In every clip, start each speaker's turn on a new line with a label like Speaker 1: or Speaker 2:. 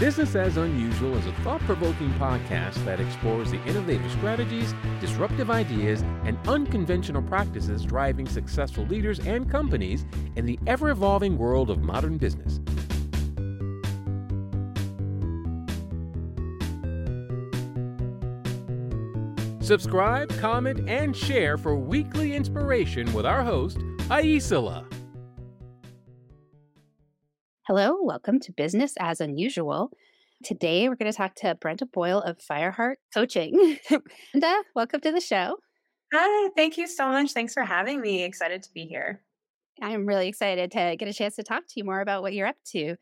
Speaker 1: Business as Unusual is a thought provoking podcast that explores the innovative strategies, disruptive ideas, and unconventional practices driving successful leaders and companies in the ever evolving world of modern business. Subscribe, comment, and share for weekly inspiration with our host, Aisala.
Speaker 2: Hello, welcome to Business as Unusual. Today we're going to talk to Brenda Boyle of Fireheart Coaching. Brenda, welcome to the show.
Speaker 3: Hi, thank you so much. Thanks for having me. Excited to be here.
Speaker 2: I'm really excited to get a chance to talk to you more about what you're up to.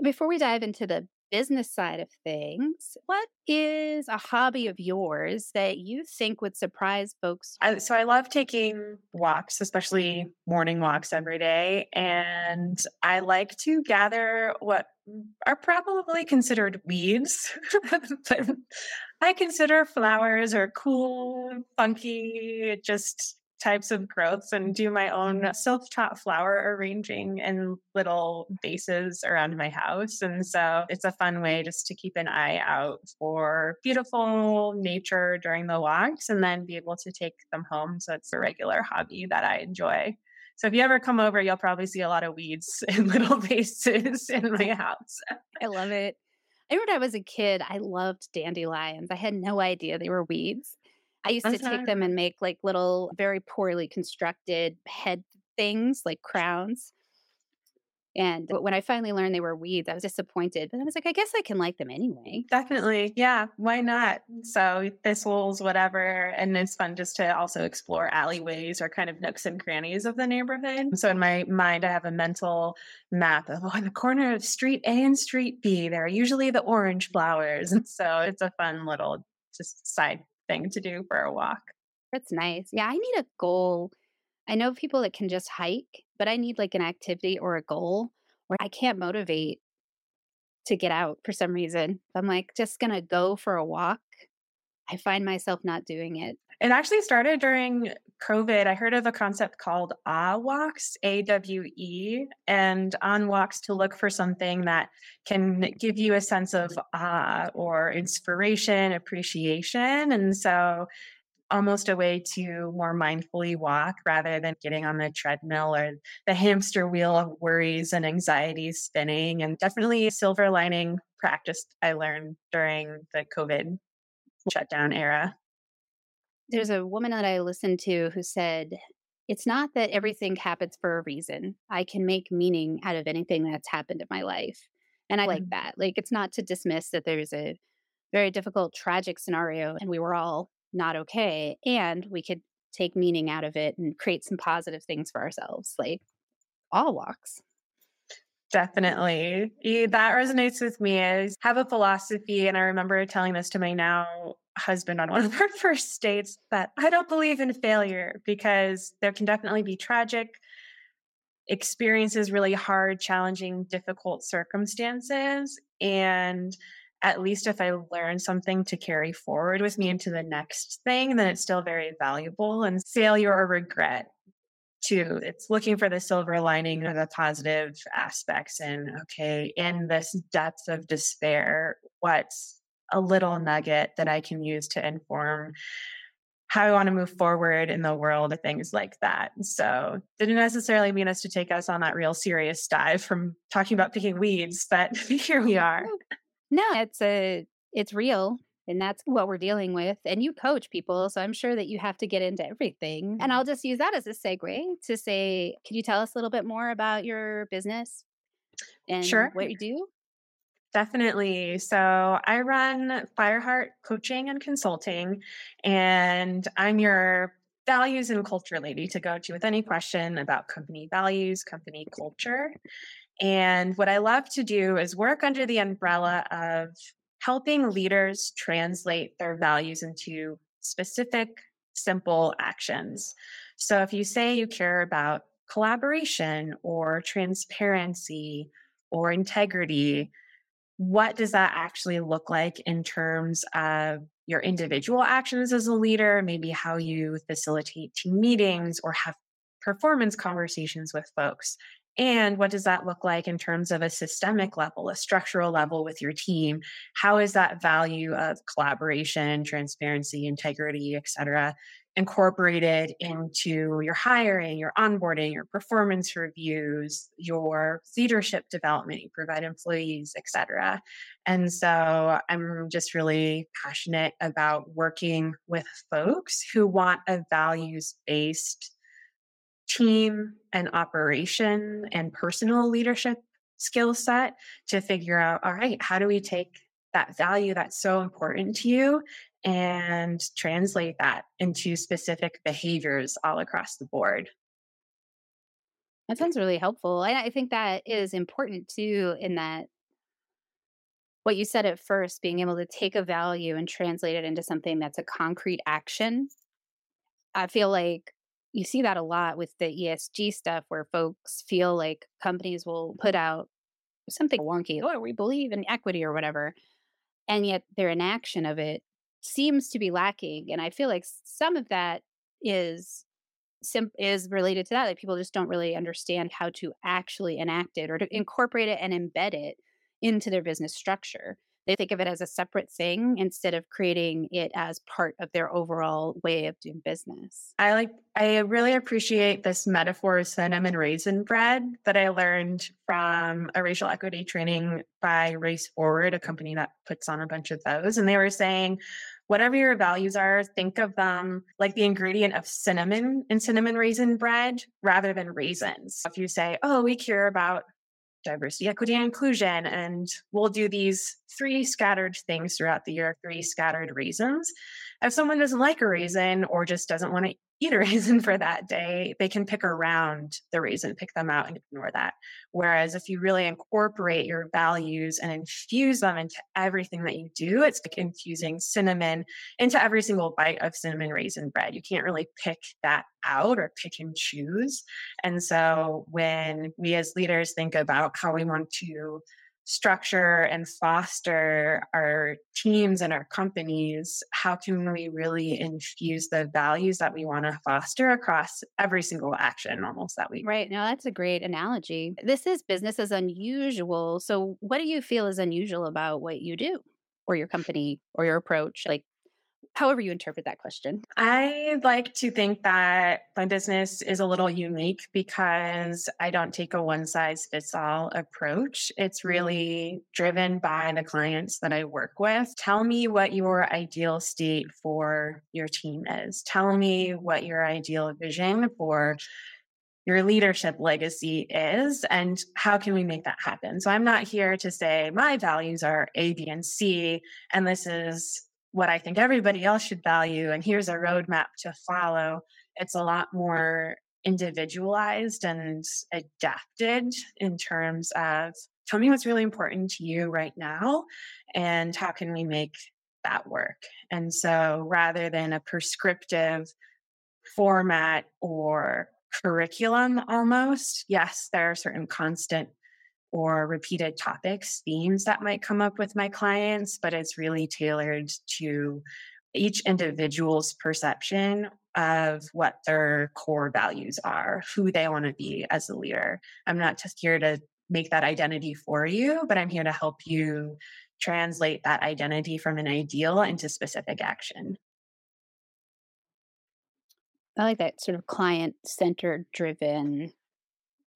Speaker 2: Before we dive into the business side of things, what is a hobby of yours that you think would surprise folks?
Speaker 3: I, so I love taking walks, especially morning walks every day. And I like to gather what are probably considered weeds, but I consider flowers are cool, funky, just types of growths and do my own self taught flower arranging in little vases around my house. And so it's a fun way just to keep an eye out for beautiful nature during the walks and then be able to take them home. So it's a regular hobby that I enjoy. So if you ever come over, you'll probably see a lot of weeds in little vases in my house.
Speaker 2: I love it. I remember when I was a kid, I loved dandelions. I had no idea they were weeds. I used to take uh-huh. them and make like little, very poorly constructed head things, like crowns. And when I finally learned they were weeds, I was disappointed. But I was like, I guess I can like them anyway.
Speaker 3: Definitely. Yeah. Why not? So, thistles, whatever. And it's fun just to also explore alleyways or kind of nooks and crannies of the neighborhood. So, in my mind, I have a mental map of, oh, in the corner of street A and street B, there are usually the orange flowers. And so, it's a fun little just side thing to do for a walk.
Speaker 2: That's nice. Yeah, I need a goal. I know people that can just hike, but I need like an activity or a goal where I can't motivate to get out for some reason. I'm like just going to go for a walk. I find myself not doing it.
Speaker 3: It actually started during COVID. I heard of a concept called walks, A W E, and on walks to look for something that can give you a sense of awe or inspiration, appreciation. And so almost a way to more mindfully walk rather than getting on the treadmill or the hamster wheel of worries and anxieties spinning. And definitely silver lining practice I learned during the COVID shutdown era.
Speaker 2: There's a woman that I listened to who said, It's not that everything happens for a reason. I can make meaning out of anything that's happened in my life. And I mm-hmm. like that. Like, it's not to dismiss that there's a very difficult, tragic scenario and we were all not okay. And we could take meaning out of it and create some positive things for ourselves, like awe walks.
Speaker 3: Definitely. That resonates with me. I have a philosophy, and I remember telling this to my now husband on one of our first dates that I don't believe in failure because there can definitely be tragic experiences, really hard, challenging, difficult circumstances. And at least if I learn something to carry forward with me into the next thing, then it's still very valuable. And failure or regret too. It's looking for the silver lining or the positive aspects. And okay, in this depth of despair, what's a little nugget that I can use to inform how I want to move forward in the world of things like that. So didn't necessarily mean us to take us on that real serious dive from talking about picking weeds, but here we oh, are.
Speaker 2: No, it's a it's real and that's what we're dealing with. And you coach people, so I'm sure that you have to get into everything. And I'll just use that as a segue to say, could you tell us a little bit more about your business and
Speaker 3: sure.
Speaker 2: what you do?
Speaker 3: Definitely. So I run Fireheart Coaching and Consulting, and I'm your values and culture lady to go to with any question about company values, company culture. And what I love to do is work under the umbrella of helping leaders translate their values into specific, simple actions. So if you say you care about collaboration or transparency or integrity, what does that actually look like in terms of your individual actions as a leader, maybe how you facilitate team meetings or have performance conversations with folks? And what does that look like in terms of a systemic level, a structural level with your team? How is that value of collaboration, transparency, integrity, et cetera, incorporated into your hiring, your onboarding, your performance reviews, your leadership development you provide employees, et cetera. And so I'm just really passionate about working with folks who want a values based team and operation and personal leadership skill set to figure out all right, how do we take that value that's so important to you and translate that into specific behaviors all across the board.
Speaker 2: That sounds really helpful. I, I think that is important too, in that what you said at first, being able to take a value and translate it into something that's a concrete action. I feel like you see that a lot with the ESG stuff where folks feel like companies will put out something wonky, oh, we believe in equity or whatever. And yet their inaction of it seems to be lacking. And I feel like some of that is sim- is related to that. Like people just don't really understand how to actually enact it or to incorporate it and embed it into their business structure. They think of it as a separate thing instead of creating it as part of their overall way of doing business.
Speaker 3: I like I really appreciate this metaphor of cinnamon raisin bread that I learned from a racial equity training by Race Forward, a company that puts on a bunch of those. And they were saying, whatever your values are, think of them like the ingredient of cinnamon in cinnamon raisin bread rather than raisins. If you say, oh, we care about diversity, equity, and inclusion. And we'll do these three scattered things throughout the year, three scattered raisins. If someone doesn't like a raisin or just doesn't want to eat a raisin for that day, they can pick around the raisin, pick them out and ignore that. Whereas if you really incorporate your values and infuse them into everything that you do, it's like infusing cinnamon into every single bite of cinnamon raisin bread. You can't really pick that out or pick and choose. And so when we as leaders think about how we want to structure and foster our teams and our companies, how can we really infuse the values that we want to foster across every single action almost that we
Speaker 2: Right. Now that's a great analogy. This is business as unusual. So what do you feel is unusual about what you do or your company or your approach? Like however you interpret that question.
Speaker 3: I like to think that my business is a little unique because I don't take a one size fits all approach. It's mm-hmm. really driven by the clients that I work with. Tell me what your ideal state for your team is. Tell me what your ideal vision for your leadership legacy is and how can we make that happen so i'm not here to say my values are a b and c and this is what I think everybody else should value, and here's a roadmap to follow. It's a lot more individualized and adapted in terms of tell me what's really important to you right now, and how can we make that work. And so rather than a prescriptive format or curriculum almost, yes, there are certain constant or repeated topics, themes that might come up with my clients, but it's really tailored to each individual's perception of what their core values are, who they want to be as a leader. I'm not just here to make that identity for you, but I'm here to help you translate that identity from an ideal into specific action.
Speaker 2: I like that sort of client centered driven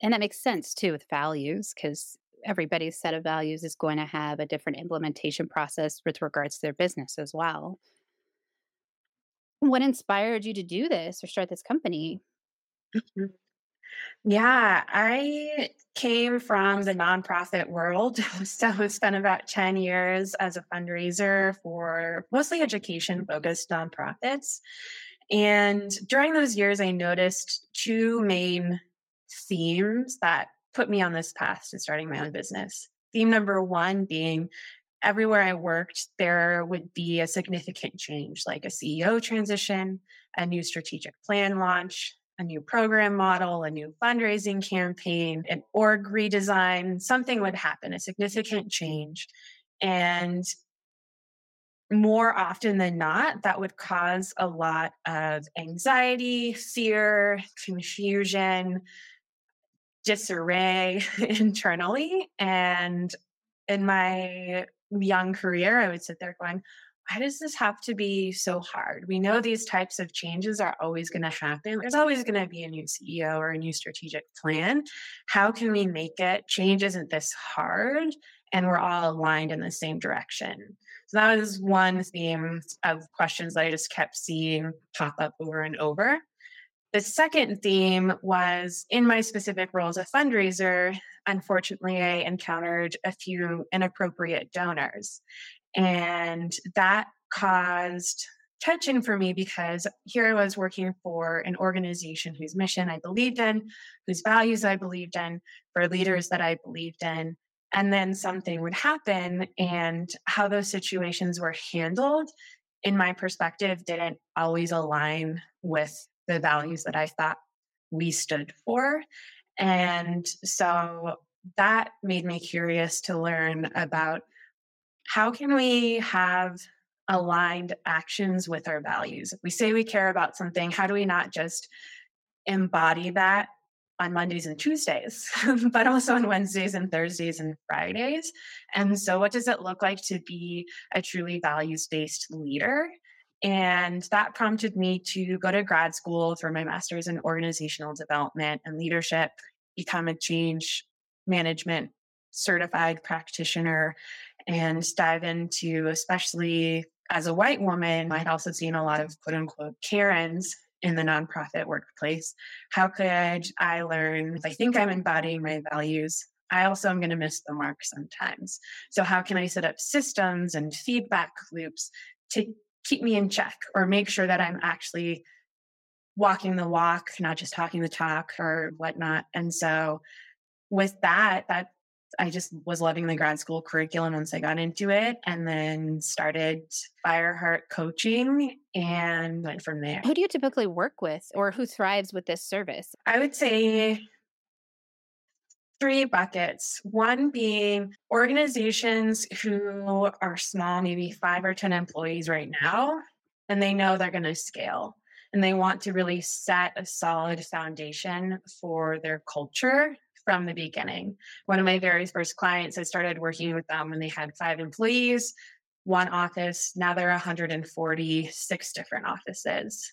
Speaker 2: and that makes sense too with values because everybody's set of values is going to have a different implementation process with regards to their business as well. What inspired you to do this or start this company?
Speaker 3: Mm-hmm. Yeah, I came from the nonprofit world. So I spent about 10 years as a fundraiser for mostly education focused nonprofits. And during those years, I noticed two main themes that put me on this path to starting my own business. Theme number one being everywhere I worked, there would be a significant change, like a CEO transition, a new strategic plan launch, a new program model, a new fundraising campaign, an org redesign, something would happen, a significant change. And more often than not, that would cause a lot of anxiety, fear, confusion, disarray internally. And in my young career, I would sit there going, why does this have to be so hard? We know these types of changes are always going to happen. There's always going to be a new CEO or a new strategic plan. How can we make it? Change isn't this hard, and we're all aligned in the same direction. So that was one theme of questions that I just kept seeing pop up over and over. The second theme was in my specific role as a fundraiser, unfortunately, I encountered a few inappropriate donors. And that caused tension for me because here I was working for an organization whose mission I believed in, whose values I believed in, for leaders that I believed in. And then something would happen, and how those situations were handled, in my perspective, didn't always align with the values that I thought we stood for. And so that made me curious to learn about how can we have aligned actions with our values? If we say we care about something, how do we not just embody that on Mondays and Tuesdays, but also on Wednesdays and Thursdays and Fridays? And so, what does it look like to be a truly values based leader? And that prompted me to go to grad school for my master's in organizational development and leadership, become a change management certified practitioner and dive into, especially as a white woman, I'd also seen a lot of quote unquote Karens in the nonprofit workplace. How could I learn? I think I'm embodying my values, I also am going to miss the mark sometimes. So, how can I set up systems and feedback loops to keep me in check or make sure that I'm actually walking the walk, not just talking the talk or whatnot? And so, with that, that I just was loving the grad school curriculum once I got into it and then started Fireheart coaching and went from there.
Speaker 2: Who do you typically work with or who thrives with this service?
Speaker 3: I would say three buckets. One being organizations who are small, maybe five or 10 employees right now, and they know they're going to scale and they want to really set a solid foundation for their culture from the beginning. One of my very first clients, I started working with them when they had five employees, one office. Now they're 146 different offices.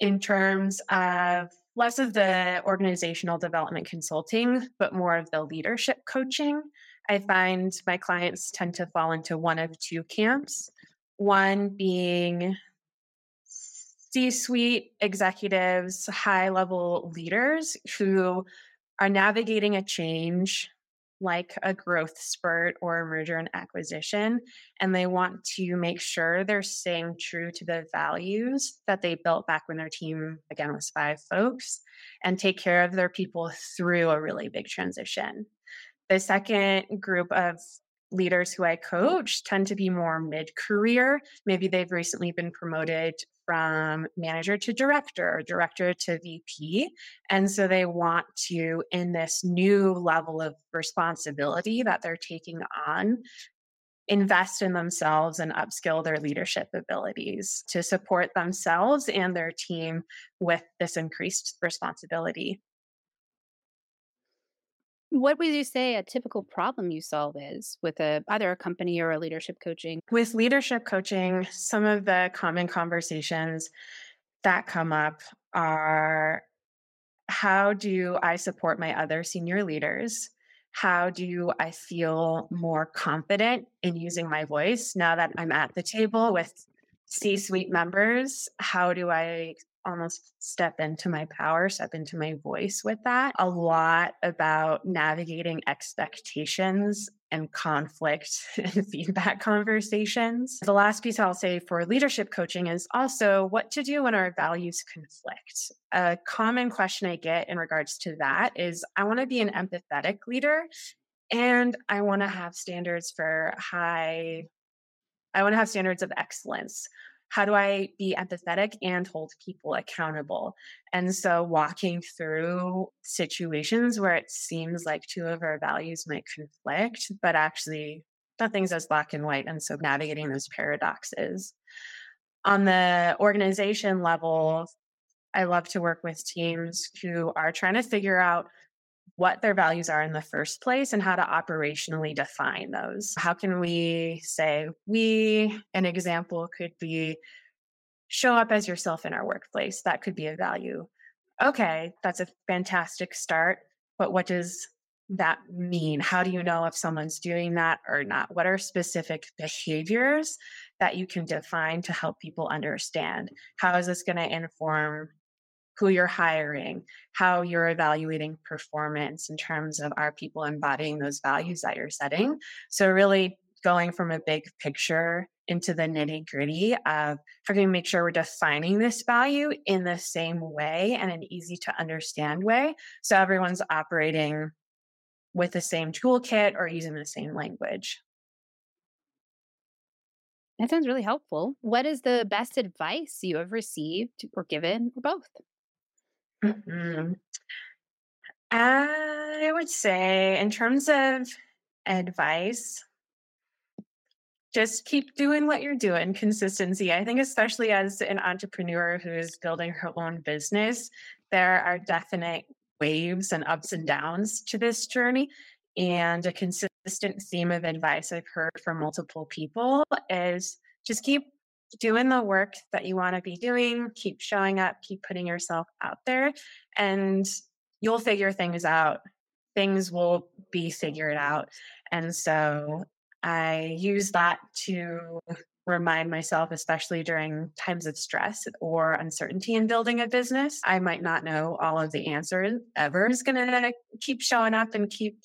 Speaker 3: In terms of less of the organizational development consulting, but more of the leadership coaching, I find my clients tend to fall into one of two camps. One being C suite executives, high level leaders who are navigating a change like a growth spurt or a merger and acquisition, and they want to make sure they're staying true to the values that they built back when their team, again, was five folks, and take care of their people through a really big transition. The second group of leaders who I coach tend to be more mid career. Maybe they've recently been promoted from manager to director or director to VP. And so they want to, in this new level of responsibility that they're taking on, invest in themselves and upskill their leadership abilities to support themselves and their team with this increased responsibility.
Speaker 2: What would you say a typical problem you solve is with a either a company or a leadership coaching?
Speaker 3: With leadership coaching, some of the common conversations that come up are how do I support my other senior leaders? How do I feel more confident in using my voice now that I'm at the table with C suite members? How do I almost step into my power, step into my voice with that. A lot about navigating expectations and conflict and feedback conversations. The last piece I'll say for leadership coaching is also what to do when our values conflict. A common question I get in regards to that is I want to be an empathetic leader and I want to have standards for high I want to have standards of excellence how do I be empathetic and hold people accountable? And so, walking through situations where it seems like two of our values might conflict, but actually nothing's as black and white. And so, navigating those paradoxes. On the organization level, I love to work with teams who are trying to figure out what their values are in the first place and how to operationally define those. How can we say, we, an example could be show up as yourself in our workplace? That could be a value. Okay, that's a fantastic start. But what does that mean? How do you know if someone's doing that or not? What are specific behaviors that you can define to help people understand? How is this going to inform who you're hiring, how you're evaluating performance in terms of are people embodying those values that you're setting. So, really going from a big picture into the nitty gritty of how can we make sure we're defining this value in the same way and an easy to understand way. So, everyone's operating with the same toolkit or using the same language.
Speaker 2: That sounds really helpful. What is the best advice you have received or given or both?
Speaker 3: Mm-hmm. I would say, in terms of advice, just keep doing what you're doing, consistency. I think, especially as an entrepreneur who is building her own business, there are definite waves and ups and downs to this journey. And a consistent theme of advice I've heard from multiple people is just keep doing the work that you want to be doing, keep showing up, keep putting yourself out there, and you'll figure things out. Things will be figured out. And so I use that to remind myself, especially during times of stress or uncertainty in building a business. I might not know all of the answers ever. I'm just going to keep showing up and keep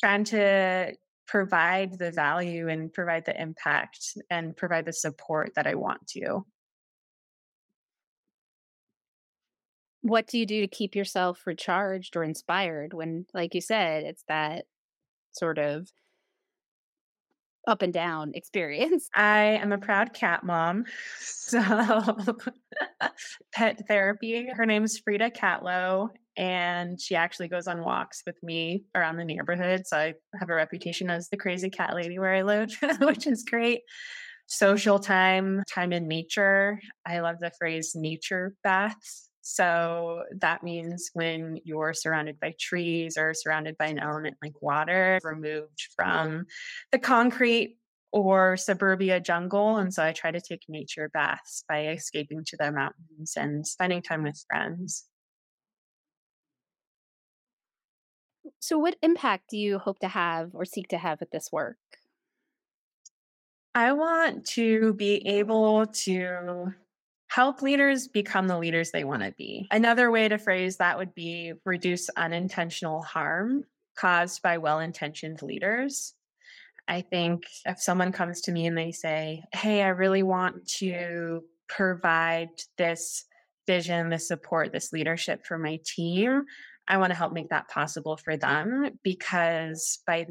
Speaker 3: trying to provide the value and provide the impact and provide the support that I want to.
Speaker 2: What do you do to keep yourself recharged or inspired when, like you said, it's that sort of up and down experience?
Speaker 3: I am a proud cat mom. So, pet therapy. Her name's Frida Catlow, and she actually goes on walks with me around the neighborhood. So I have a reputation as the crazy cat lady where I live, which is great. Social time, time in nature. I love the phrase nature baths. So that means when you're surrounded by trees or surrounded by an element like water, removed from the concrete or suburbia jungle. And so I try to take nature baths by escaping to the mountains and spending time with friends.
Speaker 2: So, what impact do you hope to have or seek to have with this work?
Speaker 3: I want to be able to help leaders become the leaders they want to be. Another way to phrase that would be reduce unintentional harm caused by well intentioned leaders. I think if someone comes to me and they say, Hey, I really want to provide this vision, this support, this leadership for my team, I want to help make that possible for them because by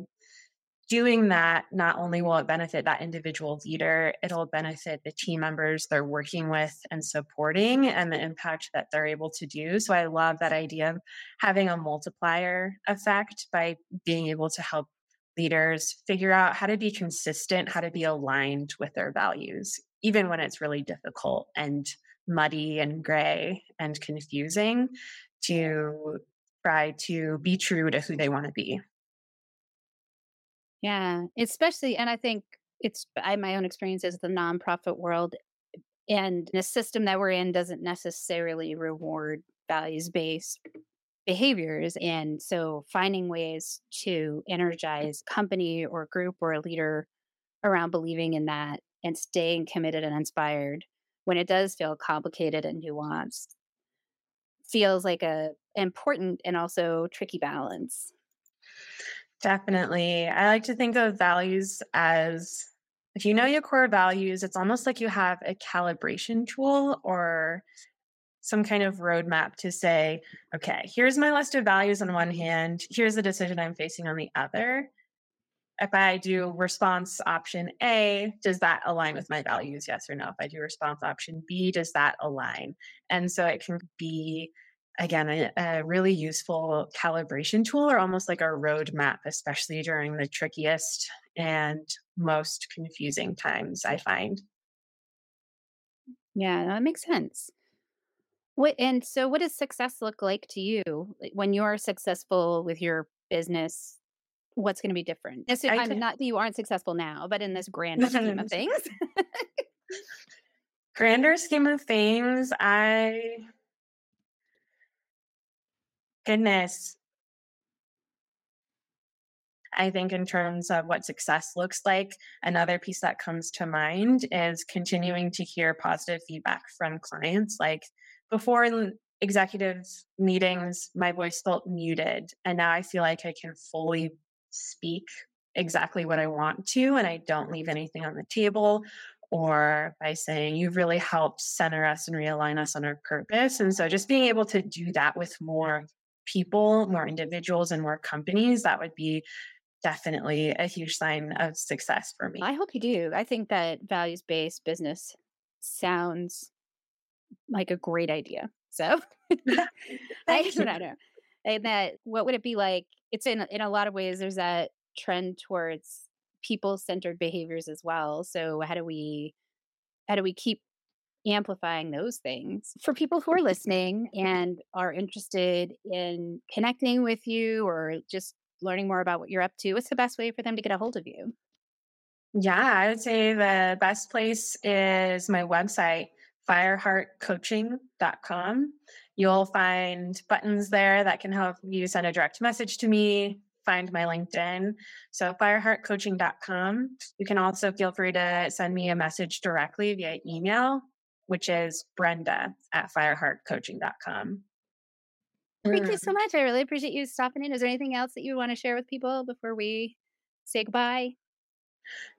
Speaker 3: doing that, not only will it benefit that individual leader, it'll benefit the team members they're working with and supporting and the impact that they're able to do. So I love that idea of having a multiplier effect by being able to help leaders figure out how to be consistent, how to be aligned with their values, even when it's really difficult and muddy and gray and confusing to try to be true to who they want to be.
Speaker 2: Yeah, especially, and I think it's I my own experience is the nonprofit world, and the system that we're in doesn't necessarily reward values based behaviors, and so finding ways to energize company or group or a leader around believing in that and staying committed and inspired when it does feel complicated and nuanced feels like a important and also tricky balance.
Speaker 3: Definitely. I like to think of values as if you know your core values, it's almost like you have a calibration tool or some kind of roadmap to say, okay, here's my list of values on one hand, here's the decision I'm facing on the other. If I do response option A, does that align with my values? Yes or no? If I do response option B, does that align? And so it can be again a, a, really useful calibration tool or almost like a roadmap especially during the trickiest and most confusing times i find
Speaker 2: yeah that makes sense what and so what does success look like to you when you're successful with your business, what's going to be different? This, I am not that you aren't successful now, but in this grand scheme of things.
Speaker 3: Grander scheme of things, I goodness. I think, in terms of what success looks like, another piece that comes to mind is continuing to hear positive feedback from clients. Like before executive meetings, my voice felt muted. And now I feel like I can fully speak exactly what I want to, and I don't leave anything on the table or by saying, You've really helped center us and realign us on our purpose. And so just being able to do that with more people, more individuals, and more companies, that would be definitely a huge sign of success for me.
Speaker 2: I hope you do. I think that values based business sounds like a great idea. So I don't know. And that what would it be like? It's in in a lot of ways there's that trend towards people centered behaviors as well. So how do we how do we keep amplifying those things for people who are listening and are interested in connecting with you or just learning more about what you're up to what's the best way for them to get a hold of you
Speaker 3: yeah i would say the best place is my website fireheartcoaching.com you'll find buttons there that can help you send a direct message to me find my LinkedIn. So fireheartcoaching.com. You can also feel free to send me a message directly via email, which is Brenda at fireheartcoaching.com.
Speaker 2: Thank you so mm. much. I really appreciate you stopping in. Is there anything else that you want to share with people before we say goodbye?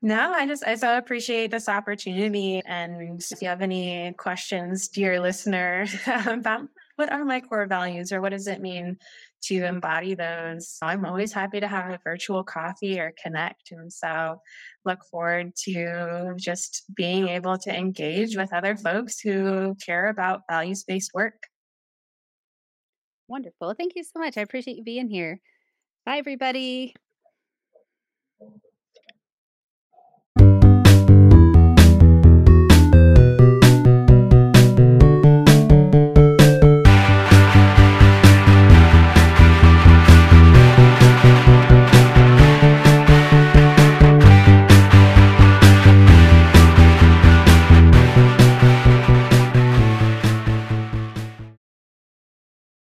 Speaker 3: No, I just I so appreciate this opportunity. And if you have any questions, dear listener, about what are my core values or what does it mean to embody those. I'm always happy to have a virtual coffee or connect. And so look forward to just being able to engage with other folks who care about values based work.
Speaker 2: Wonderful. Thank you so much. I appreciate you being here. Bye, everybody.